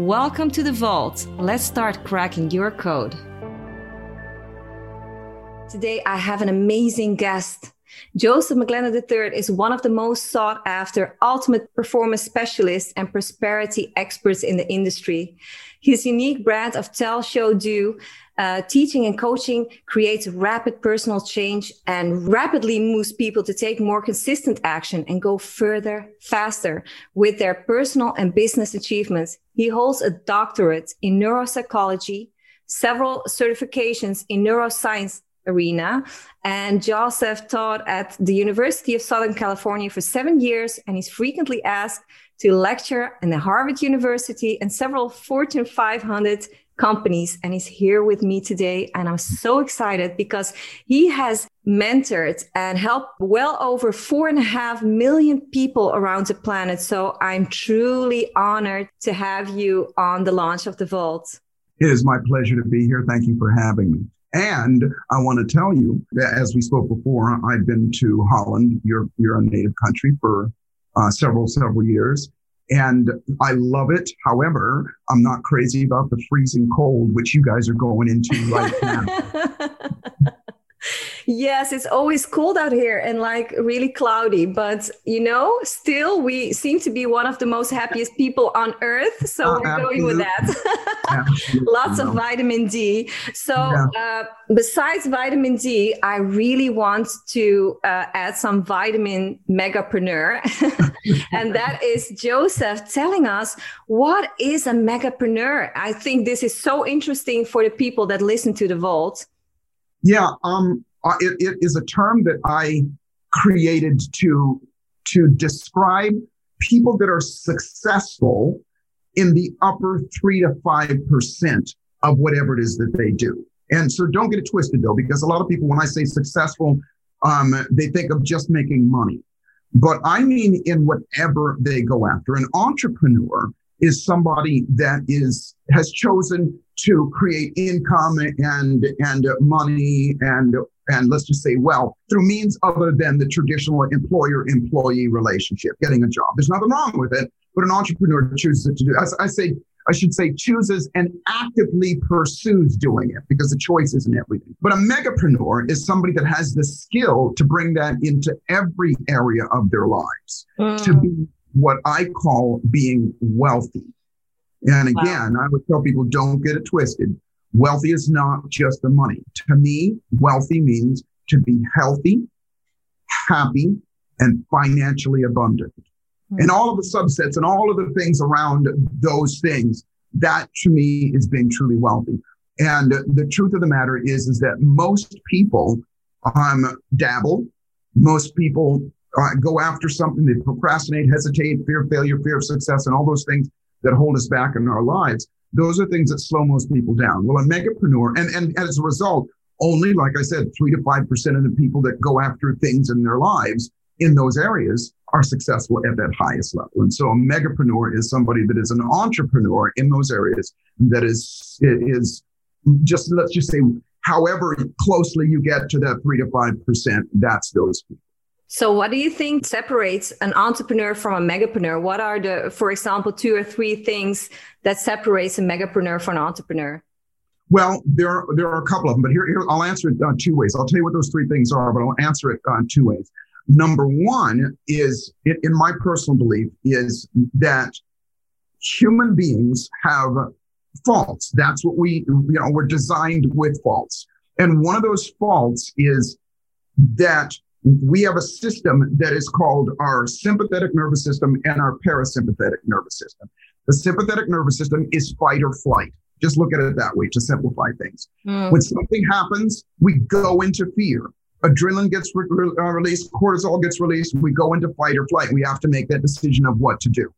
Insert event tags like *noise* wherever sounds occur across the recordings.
Welcome to the Vault. Let's start cracking your code. Today, I have an amazing guest. Joseph McClendon III is one of the most sought after ultimate performance specialists and prosperity experts in the industry. His unique brand of tell, show, do uh, teaching and coaching creates rapid personal change and rapidly moves people to take more consistent action and go further, faster with their personal and business achievements. He holds a doctorate in neuropsychology, several certifications in neuroscience arena. And Joseph taught at the University of Southern California for seven years, and he's frequently asked to lecture in the Harvard University and several Fortune 500 companies and he's here with me today and i'm so excited because he has mentored and helped well over four and a half million people around the planet. So i'm truly honored to have you on the launch of the vault. It is my pleasure to be here. Thank you for having me. And I want to tell you, that as we spoke before, I've been to Holland, your your native country, for uh, several several years, and I love it. However, I'm not crazy about the freezing cold, which you guys are going into right now. *laughs* yes, it's always cold out here and like really cloudy, but you know, still we seem to be one of the most happiest people on earth. So uh, we're absolutely. going with that. *laughs* Lots of vitamin D. So yeah. uh, besides vitamin D, I really want to uh, add some vitamin megapreneur. *laughs* and that is Joseph telling us what is a megapreneur. I think this is so interesting for the people that listen to the vault. Yeah, um, uh, it, it is a term that I created to to describe people that are successful in the upper three to five percent of whatever it is that they do. And so don't get it twisted though, because a lot of people, when I say successful, um, they think of just making money. But I mean in whatever they go after. An entrepreneur is somebody that is has chosen to create income and and money and and let's just say wealth through means other than the traditional employer employee relationship, getting a job. There's nothing wrong with it, but an entrepreneur chooses to do. I, I say I should say chooses and actively pursues doing it because the choice isn't everything. But a megapreneur is somebody that has the skill to bring that into every area of their lives mm. to be what I call being wealthy. And again, wow. I would tell people don't get it twisted. Wealthy is not just the money. To me, wealthy means to be healthy, happy, and financially abundant. Mm-hmm. And all of the subsets and all of the things around those things, that to me is being truly wealthy. And the truth of the matter is, is that most people um, dabble. Most people uh, go after something. They procrastinate, hesitate, fear of failure, fear of success, and all those things that hold us back in our lives. Those are things that slow most people down. Well, a megapreneur, and, and as a result, only, like I said, three to 5% of the people that go after things in their lives in those areas are successful at that highest level. And so a megapreneur is somebody that is an entrepreneur in those areas that is, is just, let's just say, however closely you get to that three to 5%, that's those people. So, what do you think separates an entrepreneur from a megapreneur? What are the, for example, two or three things that separates a megapreneur from an entrepreneur? Well, there are, there are a couple of them, but here, here I'll answer it uh, two ways. I'll tell you what those three things are, but I'll answer it uh, two ways. Number one is, in, in my personal belief, is that human beings have faults. That's what we, you know, we're designed with faults. And one of those faults is that we have a system that is called our sympathetic nervous system and our parasympathetic nervous system. The sympathetic nervous system is fight or flight. Just look at it that way to simplify things. Mm. When something happens, we go into fear. Adrenaline gets re- uh, released, cortisol gets released, we go into fight or flight. We have to make that decision of what to do.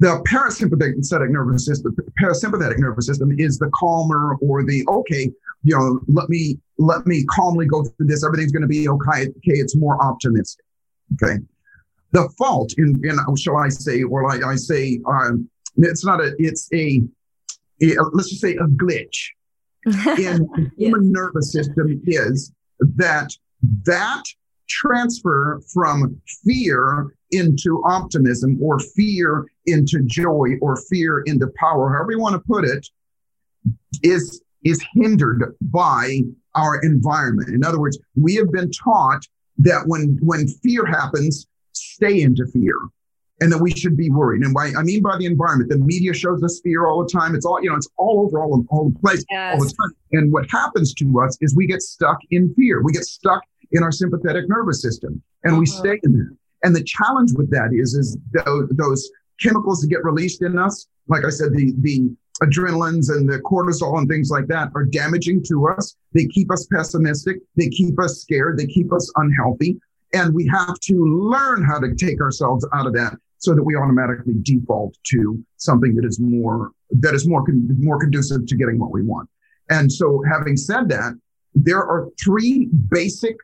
The parasympathetic nervous system, parasympathetic nervous system is the calmer or the okay, you know, let me let me calmly go through this. Everything's going to be okay. Okay, it's more optimistic. Okay, the fault in, in shall I say, or I, I say, um, it's not a, it's a, a, let's just say a glitch *laughs* in the human nervous system is that that transfer from fear into optimism or fear into joy or fear into power, however you want to put it, is is hindered by our environment. In other words, we have been taught that when when fear happens, stay into fear and that we should be worried. And by I mean by the environment, the media shows us fear all the time. It's all, you know, it's all over all, all the place yes. all the time. And what happens to us is we get stuck in fear. We get stuck in our sympathetic nervous system and uh-huh. we stay in there. And the challenge with that is, is those, chemicals that get released in us, like I said, the, the adrenalines and the cortisol and things like that are damaging to us. They keep us pessimistic. They keep us scared. They keep us unhealthy. And we have to learn how to take ourselves out of that so that we automatically default to something that is more, that is more, more conducive to getting what we want. And so having said that, there are three basic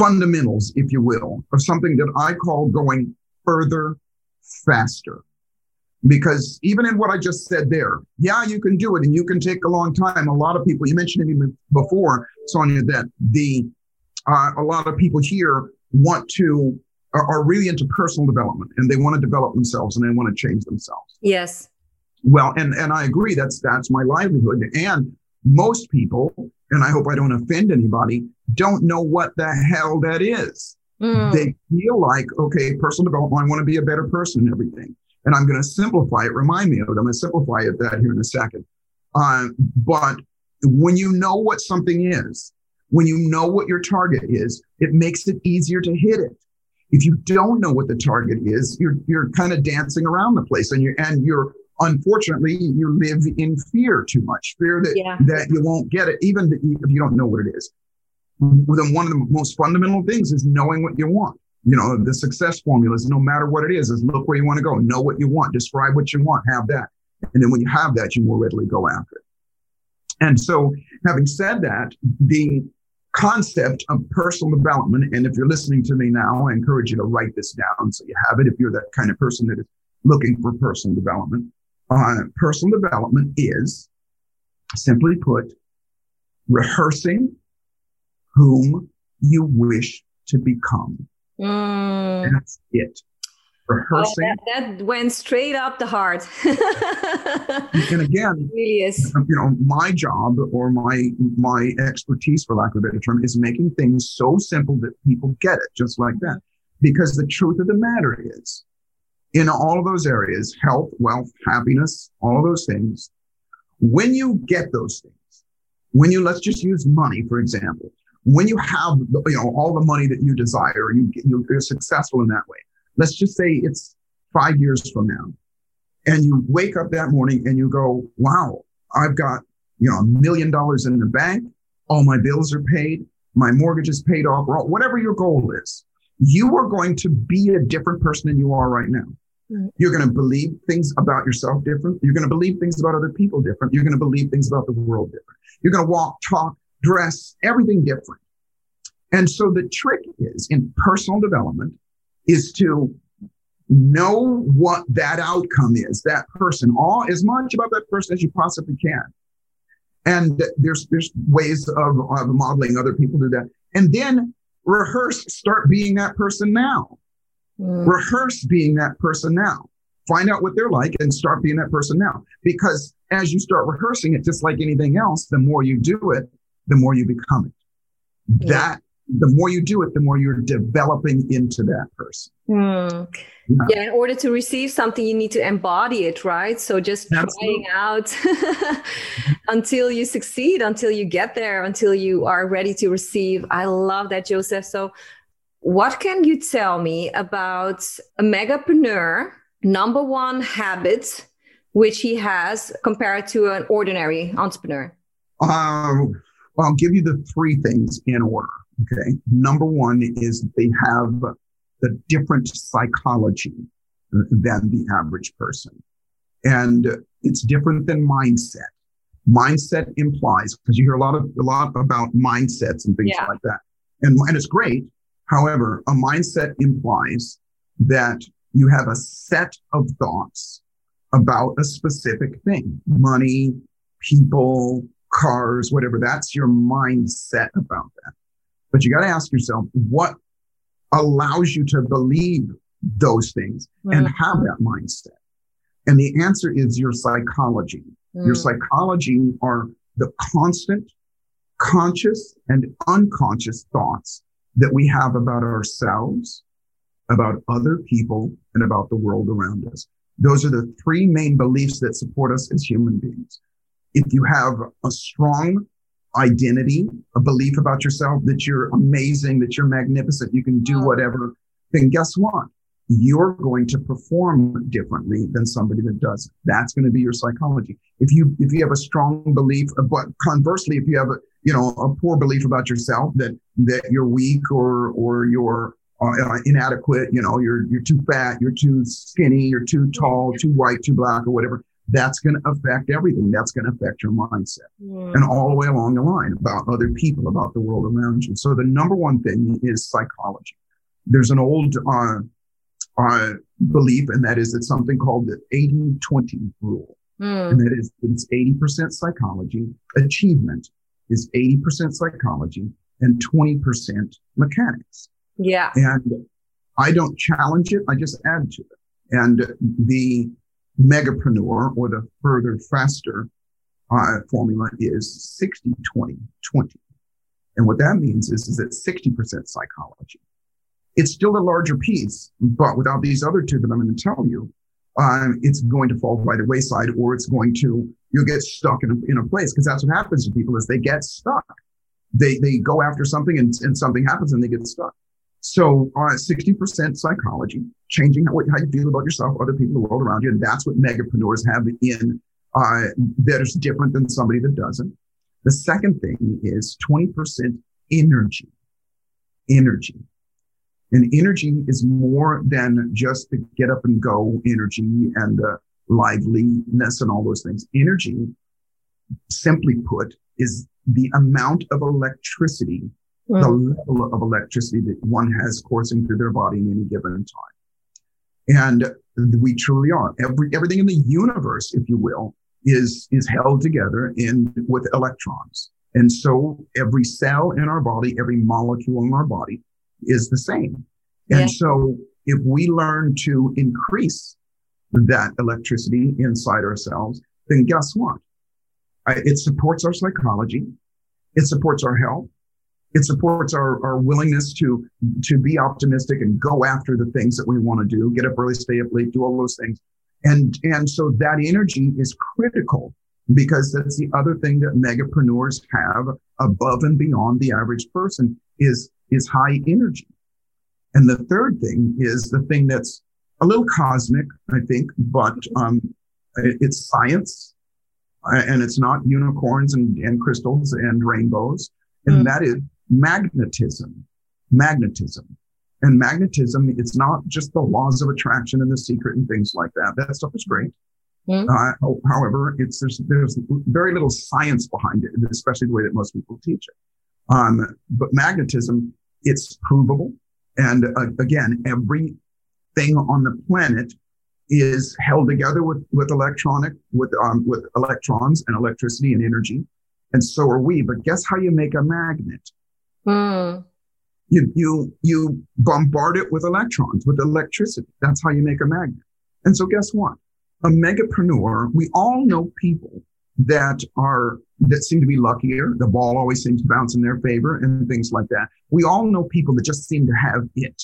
fundamentals, if you will, of something that I call going further faster. Because even in what I just said there, yeah, you can do it and you can take a long time. A lot of people, you mentioned to me before, Sonja, that the uh, a lot of people here want to are, are really into personal development and they want to develop themselves and they want to change themselves. Yes. Well, and and I agree. That's that's my livelihood. And most people, and I hope I don't offend anybody, don't know what the hell that is. Mm. They feel like, okay, personal development, I want to be a better person and everything. And I'm going to simplify it. Remind me of it. I'm going to simplify it that here in a second. Uh, but when you know what something is, when you know what your target is, it makes it easier to hit it. If you don't know what the target is, you're you're kind of dancing around the place, and you're and you're unfortunately you live in fear too much, fear that yeah. that you won't get it, even if you don't know what it is. Then one of the most fundamental things is knowing what you want. You know, the success formula is no matter what it is, is look where you want to go, know what you want, describe what you want, have that, and then when you have that, you more readily go after it. And so, having said that, the concept of personal development. And if you're listening to me now, I encourage you to write this down so you have it if you're that kind of person that is looking for personal development. Uh, personal development is, simply put, rehearsing whom you wish to become. Mm. That's it rehearsing. Oh, that, that, went straight up the heart. *laughs* and again, really is. you know, my job or my my expertise, for lack of a better term, is making things so simple that people get it, just like that. Because the truth of the matter is, in all of those areas, health, wealth, happiness, all of those things, when you get those things, when you let's just use money for example, when you have you know all the money that you desire, you you're successful in that way let's just say it's five years from now. And you wake up that morning and you go, wow, I've got, you know, a million dollars in the bank. All my bills are paid. My mortgage is paid off, or whatever your goal is. You are going to be a different person than you are right now. You're going to believe things about yourself different. You're going to believe things about other people different. You're going to believe things about the world different. You're going to walk, talk, dress, everything different. And so the trick is in personal development is to know what that outcome is, that person, all as much about that person as you possibly can. And there's there's ways of, of modeling other people do that. And then rehearse, start being that person now. Mm. Rehearse being that person now. Find out what they're like and start being that person now. Because as you start rehearsing it, just like anything else, the more you do it, the more you become it. Yeah. That the more you do it, the more you're developing into that person. Mm. Yeah. yeah. in order to receive something, you need to embody it, right? So just Absolutely. trying out *laughs* until you succeed, until you get there, until you are ready to receive. I love that, Joseph. So, what can you tell me about a megapreneur? Number one habit which he has compared to an ordinary entrepreneur? Um, well, I'll give you the three things in order. Okay. Number one is they have the different psychology than the average person. And it's different than mindset. Mindset implies, because you hear a lot of, a lot about mindsets and things yeah. like that. And, and it's great. However, a mindset implies that you have a set of thoughts about a specific thing, money, people, cars, whatever. That's your mindset about that. But you got to ask yourself what allows you to believe those things mm. and have that mindset. And the answer is your psychology. Mm. Your psychology are the constant conscious and unconscious thoughts that we have about ourselves, about other people, and about the world around us. Those are the three main beliefs that support us as human beings. If you have a strong identity, a belief about yourself that you're amazing, that you're magnificent, you can do mm. whatever, then guess what? You're going to perform differently than somebody that doesn't. That's going to be your psychology. If you, if you have a strong belief, uh, but conversely, if you have a, you know, a poor belief about yourself that, that you're weak or, or you're, uh, inadequate, you know, you're, you're too fat, you're too skinny, you're too tall, too white, too black, or whatever. That's going to affect everything. That's going to affect your mindset mm. and all the way along the line about other people, about the world around you. So the number one thing is psychology. There's an old, uh, uh, belief, and that is it's something called the 80 20 rule. Mm. And that is it's 80% psychology. Achievement is 80% psychology and 20% mechanics. Yeah. And I don't challenge it. I just add to it. And the megapreneur or the further faster uh, formula is 60, 20, 20. And what that means is, is that 60% psychology. It's still a larger piece, but without these other two that I'm going to tell you, um, it's going to fall by the wayside or it's going to, you'll get stuck in a, in a place because that's what happens to people is they get stuck. They, they go after something and, and something happens and they get stuck. So uh, 60% psychology, changing how, how, you feel about yourself, other people, the world around you. And that's what megapreneurs have in uh, that is different than somebody that doesn't. The second thing is 20% energy. Energy. And energy is more than just the get up and go energy and the liveliness and all those things. Energy, simply put, is the amount of electricity the hmm. level of electricity that one has coursing through their body in any given time. And we truly are. Every, everything in the universe, if you will, is, is held together in with electrons. And so every cell in our body, every molecule in our body is the same. And yeah. so if we learn to increase that electricity inside ourselves, then guess what? It supports our psychology. It supports our health. It supports our, our willingness to, to be optimistic and go after the things that we want to do, get up early, stay up late, do all those things. And, and so that energy is critical because that's the other thing that megapreneurs have above and beyond the average person is, is high energy. And the third thing is the thing that's a little cosmic, I think, but, um, it's science and it's not unicorns and, and crystals and rainbows. And mm. that is magnetism, magnetism. And magnetism, it's not just the laws of attraction and the secret and things like that. That stuff is great. Mm-hmm. Uh, however, it's there's, there's very little science behind it, especially the way that most people teach it. Um, but magnetism, it's provable. And uh, again, everything on the planet is held together with, with electronic, with, um, with electrons and electricity and energy. And so are we. But guess how you make a magnet? Mm. You, you, you bombard it with electrons, with electricity. That's how you make a magnet. And so guess what? A megapreneur, we all know people that are that seem to be luckier. The ball always seems to bounce in their favor and things like that. We all know people that just seem to have it,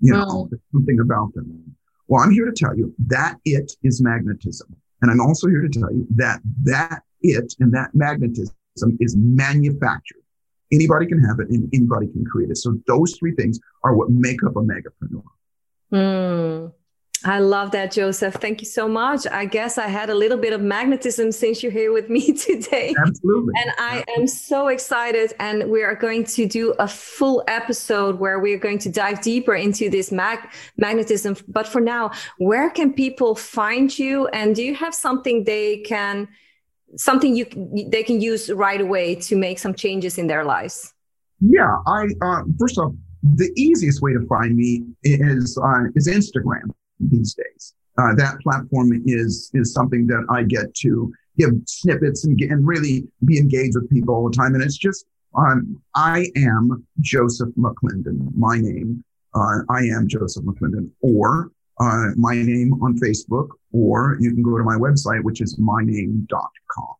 you know, something about them. Well, I'm here to tell you that it is magnetism. And I'm also here to tell you that that it and that magnetism is manufactured. Anybody can have it and anybody can create it. So those three things are what make up a megapreneur. Mm. I love that, Joseph. Thank you so much. I guess I had a little bit of magnetism since you're here with me *laughs* today. Absolutely. And I am so excited. And we are going to do a full episode where we're going to dive deeper into this mag- magnetism. But for now, where can people find you? And do you have something they can, something you they can use right away to make some changes in their lives? Yeah, I uh, first off, the easiest way to find me is uh, is Instagram these days. Uh, that platform is is something that I get to give snippets and get, and really be engaged with people all the time. And it's just um, I am Joseph McClendon. My name. Uh, I am Joseph McClendon, or uh, my name on Facebook, or you can go to my website, which is myname.com.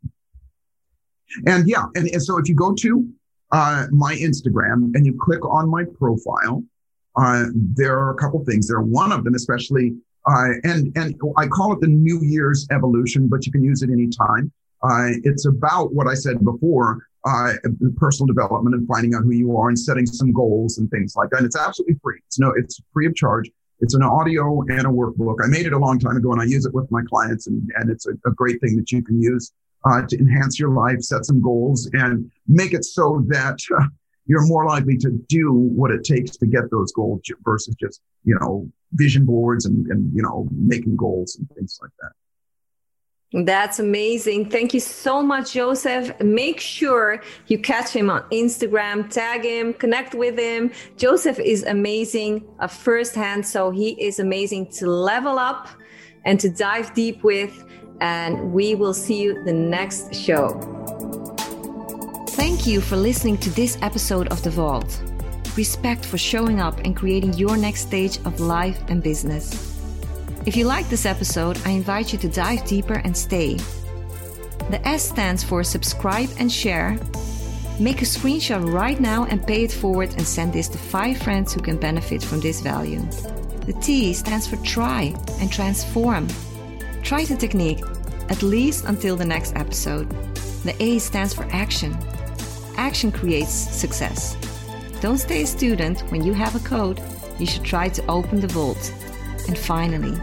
And yeah, and, and so if you go to uh, my Instagram and you click on my profile, uh, there are a couple things there. One of them, especially, uh, and and I call it the New Year's evolution, but you can use it anytime. Uh, it's about what I said before, uh, personal development and finding out who you are and setting some goals and things like that. And it's absolutely free. It's no, it's free of charge. It's an audio and a workbook. I made it a long time ago and I use it with my clients and, and it's a, a great thing that you can use uh, to enhance your life, set some goals and make it so that *laughs* you're more likely to do what it takes to get those goals versus just, you know, vision boards and, and you know, making goals and things like that. That's amazing. Thank you so much, Joseph. Make sure you catch him on Instagram, tag him, connect with him. Joseph is amazing uh, firsthand. So he is amazing to level up and to dive deep with. And we will see you the next show. Thank you for listening to this episode of The Vault. Respect for showing up and creating your next stage of life and business. If you like this episode, I invite you to dive deeper and stay. The S stands for subscribe and share. Make a screenshot right now and pay it forward and send this to five friends who can benefit from this value. The T stands for try and transform. Try the technique, at least until the next episode. The A stands for action action creates success. Don't stay a student when you have a code. You should try to open the vault. And finally,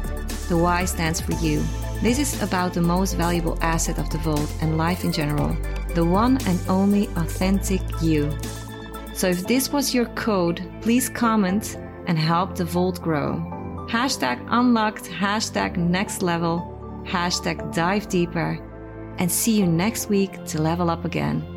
the Y stands for you. This is about the most valuable asset of the vault and life in general the one and only authentic you. So if this was your code, please comment and help the vault grow. Hashtag unlocked, hashtag next level, hashtag dive deeper, and see you next week to level up again.